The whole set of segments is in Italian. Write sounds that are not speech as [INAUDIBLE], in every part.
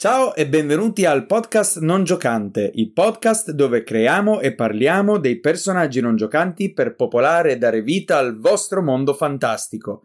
Ciao e benvenuti al podcast Non Giocante, il podcast dove creiamo e parliamo dei personaggi non giocanti per popolare e dare vita al vostro mondo fantastico.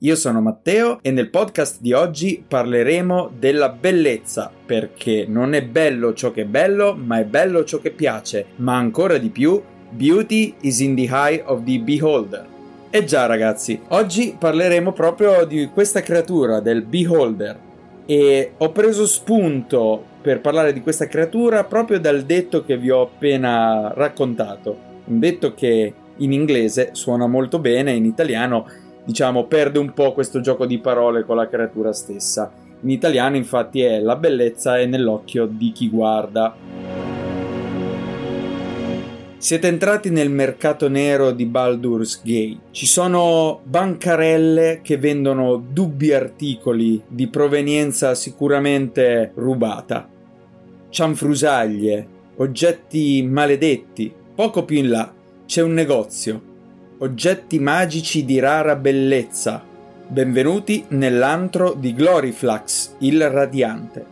Io sono Matteo e nel podcast di oggi parleremo della bellezza, perché non è bello ciò che è bello, ma è bello ciò che piace, ma ancora di più Beauty is in the eye of the beholder. E già ragazzi, oggi parleremo proprio di questa creatura, del beholder. E ho preso spunto per parlare di questa creatura proprio dal detto che vi ho appena raccontato. Un detto che in inglese suona molto bene, in italiano diciamo perde un po' questo gioco di parole con la creatura stessa. In italiano infatti è la bellezza è nell'occhio di chi guarda. Siete entrati nel mercato nero di Baldur's Gate. Ci sono bancarelle che vendono dubbi articoli di provenienza sicuramente rubata. Cianfrusaglie, oggetti maledetti. Poco più in là c'è un negozio. Oggetti magici di rara bellezza. Benvenuti nell'antro di Gloriflax, il radiante.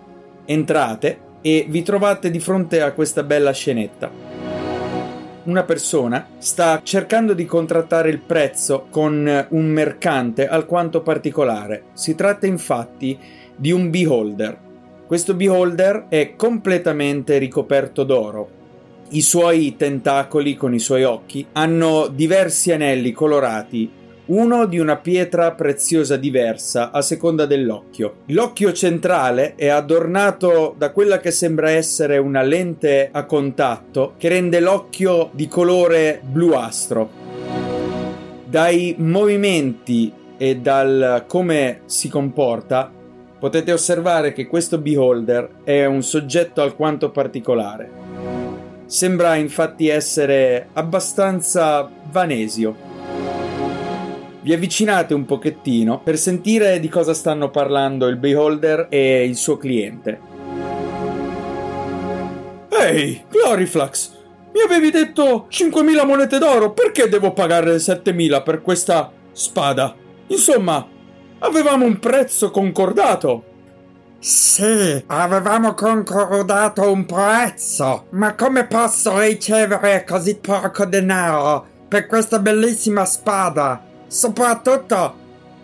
Entrate e vi trovate di fronte a questa bella scenetta una persona sta cercando di contrattare il prezzo con un mercante alquanto particolare. Si tratta infatti di un beholder. Questo beholder è completamente ricoperto d'oro. I suoi tentacoli con i suoi occhi hanno diversi anelli colorati uno di una pietra preziosa diversa a seconda dell'occhio. L'occhio centrale è adornato da quella che sembra essere una lente a contatto che rende l'occhio di colore bluastro. Dai movimenti e dal come si comporta potete osservare che questo beholder è un soggetto alquanto particolare. Sembra infatti essere abbastanza vanesio vi avvicinate un pochettino per sentire di cosa stanno parlando il beholder e il suo cliente. Ehi, Gloriflax, mi avevi detto 5.000 monete d'oro, perché devo pagare 7.000 per questa spada? Insomma, avevamo un prezzo concordato. Sì, avevamo concordato un prezzo, ma come posso ricevere così poco denaro per questa bellissima spada? Soprattutto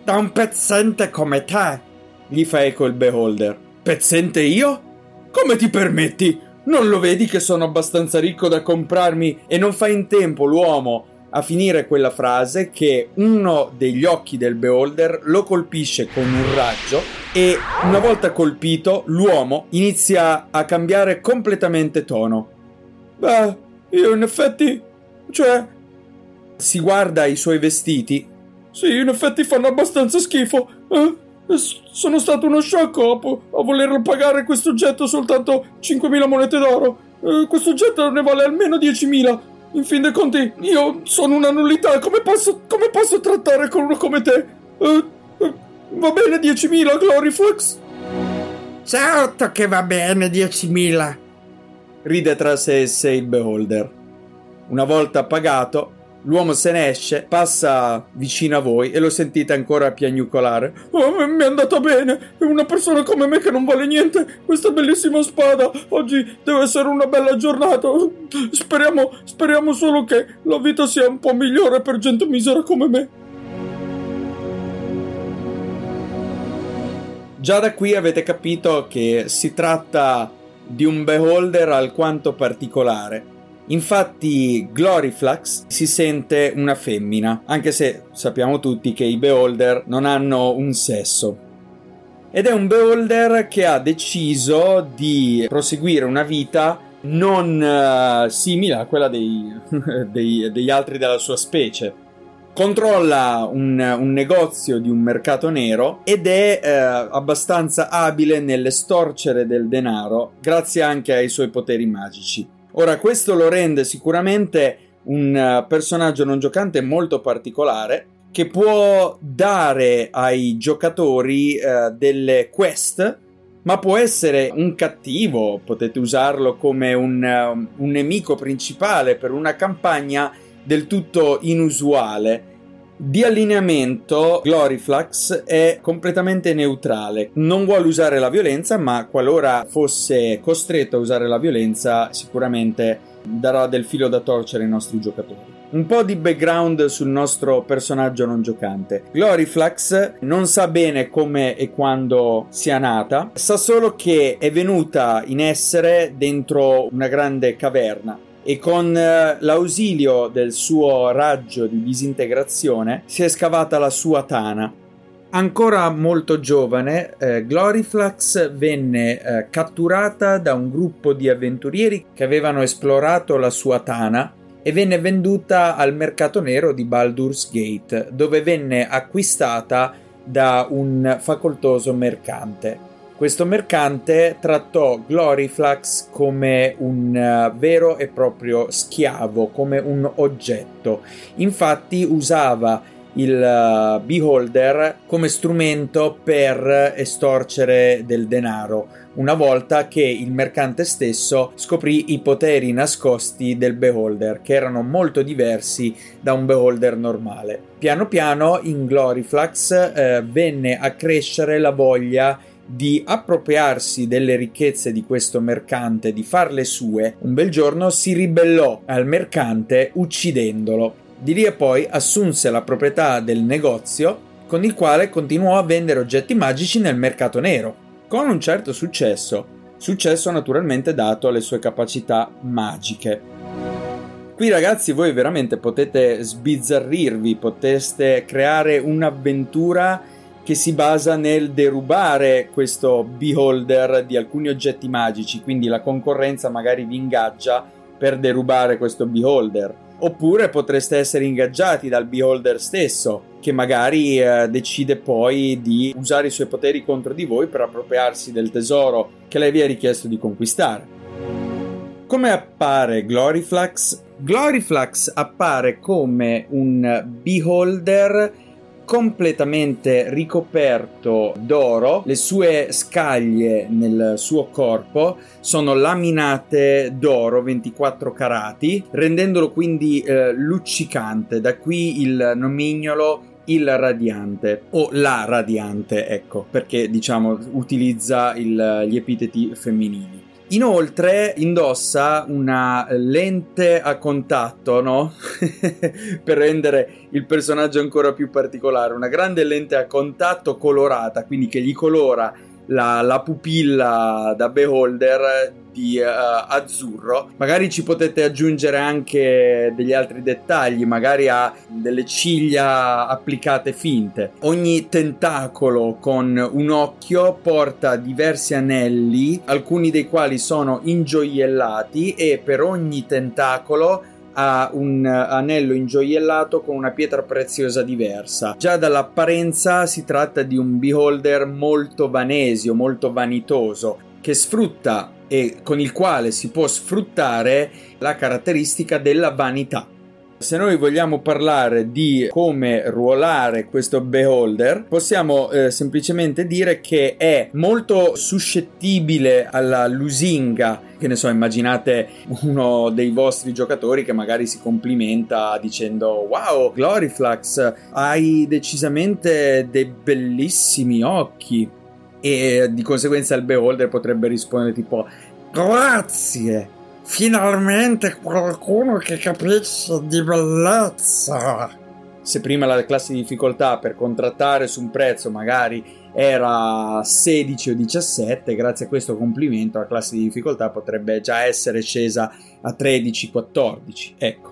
da un pezzente come te. Gli fa eco il beholder. Pezzente io? Come ti permetti? Non lo vedi che sono abbastanza ricco da comprarmi? E non fa in tempo l'uomo a finire quella frase che uno degli occhi del beholder lo colpisce con un raggio e una volta colpito l'uomo inizia a cambiare completamente tono. Beh, io in effetti... cioè... Si guarda i suoi vestiti sì, in effetti fanno abbastanza schifo. Eh? Sono stato uno sciocco a, a voler pagare questo oggetto soltanto 5.000 monete d'oro. Eh, questo oggetto ne vale almeno 10.000. In fin dei conti, io sono una nullità. Come posso, come posso trattare con uno come te? Eh, eh va bene 10.000, Gloriflex? Certo che va bene 10.000. Ride tra sé e sé il beholder. Una volta pagato, L'uomo se ne esce, passa vicino a voi e lo sentite ancora piagnucolare. Oh, mi è andata bene. È una persona come me che non vale niente. Questa bellissima spada. Oggi deve essere una bella giornata. Speriamo, speriamo solo che la vita sia un po' migliore per gente misera come me. Già da qui avete capito che si tratta di un beholder alquanto particolare Infatti Gloriflax si sente una femmina, anche se sappiamo tutti che i beholder non hanno un sesso. Ed è un beholder che ha deciso di proseguire una vita non uh, simile a quella dei, [LAUGHS] dei, degli altri della sua specie. Controlla un, un, negozio di un mercato nero ed è eh, abbastanza abile nell'estorcere del denaro grazie anche ai suoi poteri magici. Ora, questo lo rende sicuramente un eh, personaggio non giocante molto particolare che può dare ai giocatori uh, delle quest, ma può essere un cattivo, potete usarlo come un, uh, un nemico principale per una campagna del tutto inusuale. Di allineamento, Gloriflax è completamente neutrale. Non vuole usare la violenza, ma qualora fosse costretto a usare la violenza, sicuramente darà del filo da torcere ai nostri giocatori. Un po' di background sul nostro personaggio non giocante. Gloriflax non sa bene come e quando sia nata, sa solo che è venuta in essere dentro una grande caverna e con eh, l'ausilio del suo raggio di disintegrazione si è scavata la sua tana. Ancora molto giovane, eh, Gloriflax venne eh, catturata da un gruppo di avventurieri che avevano esplorato la sua tana e venne venduta al mercato nero di Baldur's Gate, dove venne acquistata da un facoltoso mercante. Questo mercante trattò Gloriflax come un uh, vero e proprio schiavo, come un oggetto. Infatti usava il uh, beholder come strumento per estorcere del denaro una volta che il mercante stesso scoprì i poteri nascosti del beholder che erano molto diversi da un beholder normale piano piano in Gloriflax eh, venne a crescere la voglia di appropriarsi delle ricchezze di questo mercante, di farle sue, un bel giorno si ribellò al mercante uccidendolo. Di lì a poi assunse la proprietà del negozio con il quale continuò a vendere oggetti magici nel mercato nero, con un certo successo, successo naturalmente dato alle sue capacità magiche. Qui ragazzi voi veramente potete sbizzarrirvi, poteste creare un'avventura che si basa nel derubare questo beholder di alcuni oggetti magici, quindi la concorrenza magari vi ingaggia per derubare questo beholder. Oppure potreste essere ingaggiati dal beholder stesso, che magari eh, decide poi di usare i suoi poteri contro di voi per appropriarsi del tesoro che lei vi ha richiesto di conquistare. Come appare Gloriflax? Gloriflax appare come un beholder completamente ricoperto d'oro, le sue scaglie nel suo corpo sono laminate d'oro 24 carati, rendendolo quindi eh, luccicante, da qui il nomignolo il radiante o la radiante, ecco, perché diciamo utilizza il, gli epiteti femminili. Inoltre indossa una lente a contatto, no? [LAUGHS] per rendere il personaggio ancora più particolare, una grande lente a contatto colorata, quindi che gli colora la, la pupilla da beholder di uh, azzurro. Magari ci potete aggiungere anche degli altri dettagli, magari ha delle ciglia applicate finte. Ogni tentacolo con un occhio porta diversi anelli, alcuni dei quali sono ingioiellati e per ogni tentacolo ha un anello ingioiellato con una pietra preziosa diversa. Già dall'apparenza si tratta di un beholder molto vanesio, molto vanitoso, che sfrutta e con il quale si può sfruttare la caratteristica della vanità. Se noi vogliamo parlare di come ruolare questo beholder, possiamo eh, semplicemente dire che è molto suscettibile alla lusinga. Che ne so, immaginate uno dei vostri giocatori che magari si complimenta dicendo: Wow, Gloriflax, hai decisamente dei bellissimi occhi. E di conseguenza il beholder potrebbe rispondere tipo: Grazie! Finalmente qualcuno che capisce di bellezza. Se prima la classe di difficoltà per contrattare su un prezzo magari era 16 o 17, grazie a questo complimento la classe di difficoltà potrebbe già essere scesa a 13-14. Ecco.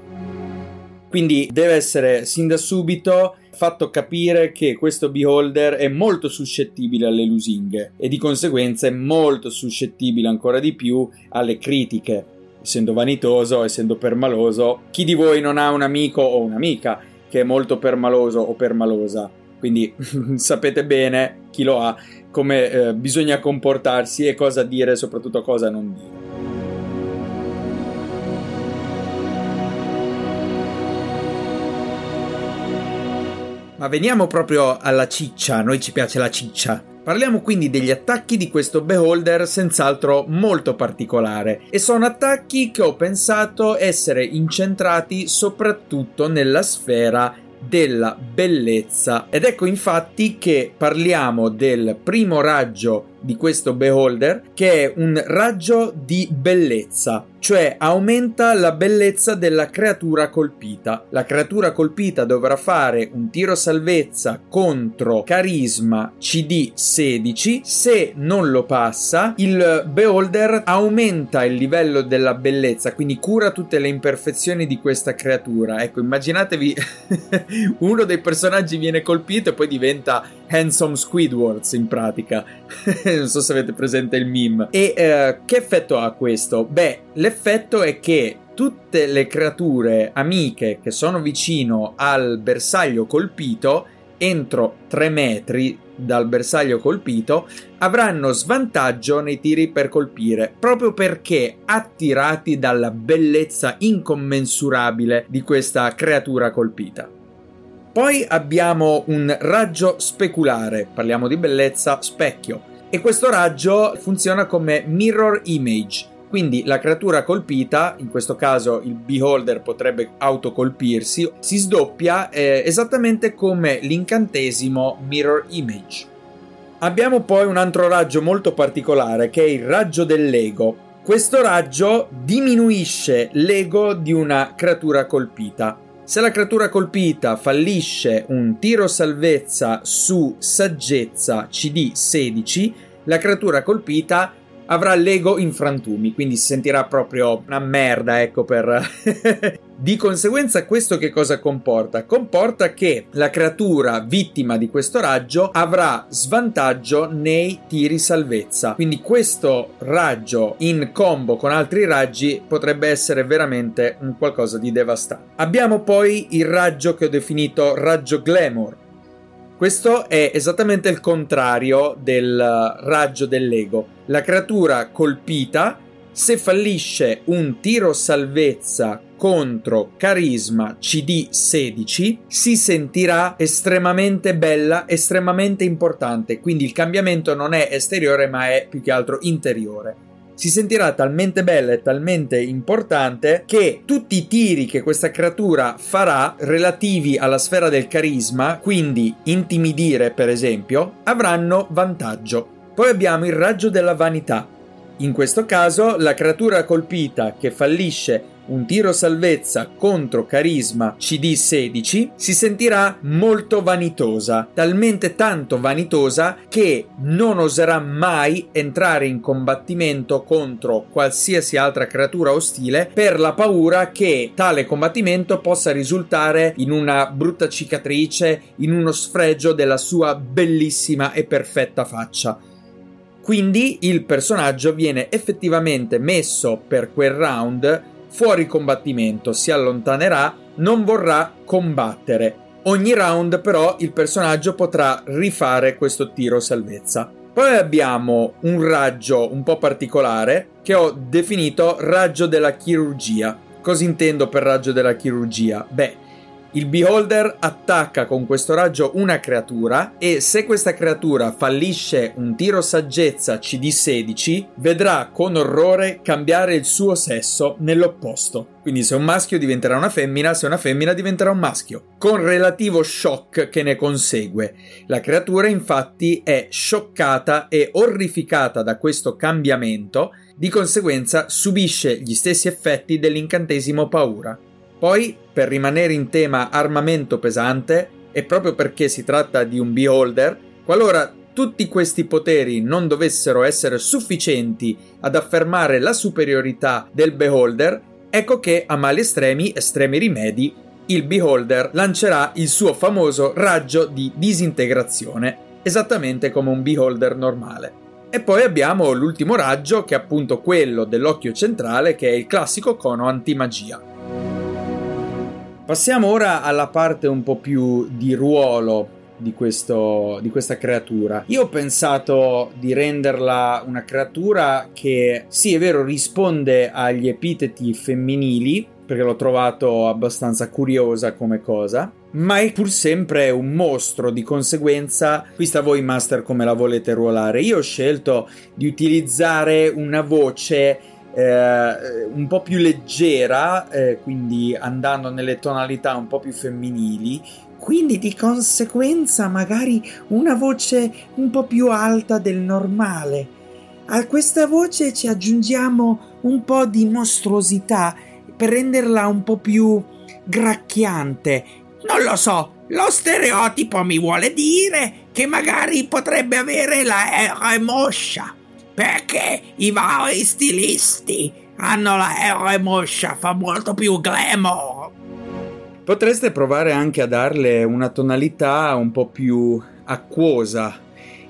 Quindi deve essere sin da subito fatto capire che questo beholder è molto suscettibile alle lusinghe e di conseguenza è molto suscettibile ancora di più alle critiche essendo vanitoso, essendo permaloso, chi di voi non ha un amico o un'amica che è molto permaloso o permalosa? Quindi [LAUGHS] sapete bene chi lo ha, come eh, bisogna comportarsi e cosa dire e soprattutto cosa non dire. Ma veniamo proprio alla ciccia, a noi ci piace la ciccia. Parliamo quindi degli attacchi di questo beholder senz'altro molto particolare e sono attacchi che ho pensato essere incentrati soprattutto nella sfera della bellezza. Ed ecco infatti che parliamo del primo raggio di questo beholder che è un raggio di bellezza cioè aumenta la bellezza della creatura colpita. La creatura colpita dovrà fare un tiro salvezza contro carisma CD 16. Se non lo passa, il beholder aumenta il livello della bellezza, quindi cura tutte le imperfezioni di questa creatura. Ecco, immaginatevi [LAUGHS] uno dei personaggi viene colpito e poi diventa handsome Squidwards in pratica. [LAUGHS] non so se avete presente il meme. E eh, che effetto ha questo? Beh, l'effetto è che tutte le creature amiche che sono vicino al bersaglio colpito entro 3 metri dal bersaglio colpito avranno svantaggio nei tiri per colpire proprio perché attirati dalla bellezza incommensurabile di questa creatura colpita. Poi abbiamo un raggio speculare, parliamo di bellezza specchio, e questo raggio funziona come mirror image, quindi la creatura colpita, in questo caso il beholder potrebbe autocolpirsi, si sdoppia eh, esattamente come l'incantesimo mirror image. Abbiamo poi un altro raggio molto particolare che è il raggio dell'ego. Questo raggio diminuisce l'ego di una creatura colpita. Se la creatura colpita fallisce un tiro salvezza su saggezza CD 16, la creatura colpita avrà l'ego in frantumi, quindi si sentirà proprio una merda, ecco per... [LAUGHS] di conseguenza questo che cosa comporta? Comporta che la creatura vittima di questo raggio avrà svantaggio nei tiri salvezza, quindi questo raggio in combo con altri raggi potrebbe essere veramente un qualcosa di devastante. Abbiamo poi il raggio che ho definito raggio glamour, questo è esattamente il contrario del raggio dell'ego. La creatura colpita, se fallisce un tiro salvezza contro carisma CD 16, si sentirà estremamente bella, estremamente importante. Quindi il cambiamento non è esteriore, ma è più che altro interiore si sentirà talmente bella e talmente importante che tutti i tiri che questa creatura farà relativi alla sfera del carisma, quindi intimidire per esempio, avranno vantaggio. Poi abbiamo il raggio della vanità. In questo caso la creatura colpita che fallisce un tiro salvezza contro carisma CD16 si sentirà molto vanitosa, talmente tanto vanitosa che non oserà mai entrare in combattimento contro qualsiasi altra creatura ostile per la paura che tale combattimento possa risultare in una brutta cicatrice, in uno sfregio della sua bellissima e perfetta faccia. Quindi il personaggio viene effettivamente messo per quel round fuori combattimento, si allontanerà, non vorrà combattere. Ogni round però il personaggio potrà rifare questo tiro salvezza. Poi abbiamo un raggio un po' particolare che ho definito raggio della chirurgia. Cosa intendo per raggio della chirurgia? Beh, il beholder attacca con questo raggio una creatura e se questa creatura fallisce un tiro saggezza CD16 vedrà con orrore cambiare il suo sesso nell'opposto. Quindi se un maschio diventerà una femmina, se una femmina diventerà un maschio, con relativo shock che ne consegue. La creatura infatti è scioccata e orrificata da questo cambiamento, di conseguenza subisce gli stessi effetti dell'incantesimo paura. Poi, per rimanere in tema armamento pesante, e proprio perché si tratta di un beholder, qualora tutti questi poteri non dovessero essere sufficienti ad affermare la superiorità del beholder, ecco che a mali estremi, estremi rimedi, il beholder lancerà il suo famoso raggio di disintegrazione, esattamente come un beholder normale. E poi abbiamo l'ultimo raggio, che è appunto quello dell'occhio centrale, che è il classico cono antimagia. Passiamo ora alla parte un po' più di ruolo di, questo, di, questa creatura. Io ho pensato di renderla una creatura che, sì, è vero, risponde agli epiteti femminili, perché l'ho trovato abbastanza curiosa come cosa. Ma è pur sempre un mostro, di conseguenza, qui sta voi, Master, come la volete ruolare. Io ho scelto di utilizzare una voce eh, un po' più leggera, eh, quindi andando nelle tonalità un po' più femminili, quindi di conseguenza magari una voce un po' più alta del normale. A questa voce ci aggiungiamo un po' di mostruosità per renderla un po' più gracchiante. Non lo so, lo stereotipo mi vuole dire che magari potrebbe avere la R moscia, perché i vari stilisti hanno la R moscia, fa molto più glamour. Potreste provare anche a darle una tonalità un po' più acquosa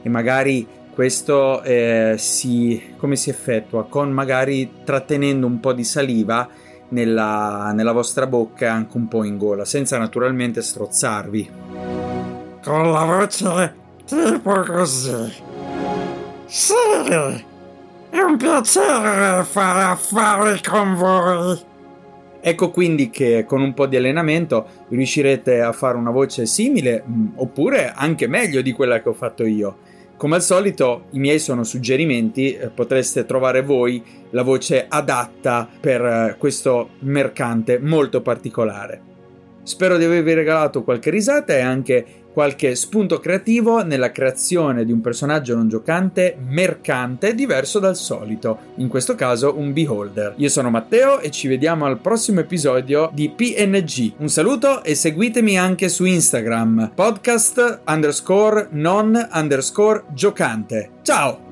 e magari questo eh, si, come si effettua? Con magari trattenendo un po' di saliva nella, nella vostra bocca e anche un po' in gola, senza naturalmente strozzarvi. Con la voce tipo così. Sì, è un piacere fare affari con voi. Ecco quindi che con un po' di allenamento riuscirete a fare una voce simile mm, oppure anche meglio di quella che ho fatto io. Come al solito, i miei sono suggerimenti, eh, potreste trovare voi la voce adatta per eh, questo mercante molto particolare. Spero di avervi regalato qualche risata e anche qualche spunto creativo nella creazione di un personaggio non giocante mercante diverso dal solito, in questo caso un beholder. Io sono Matteo e ci vediamo al prossimo episodio di PNG. Un saluto e seguitemi anche su Instagram, podcast underscore non underscore giocante. Ciao!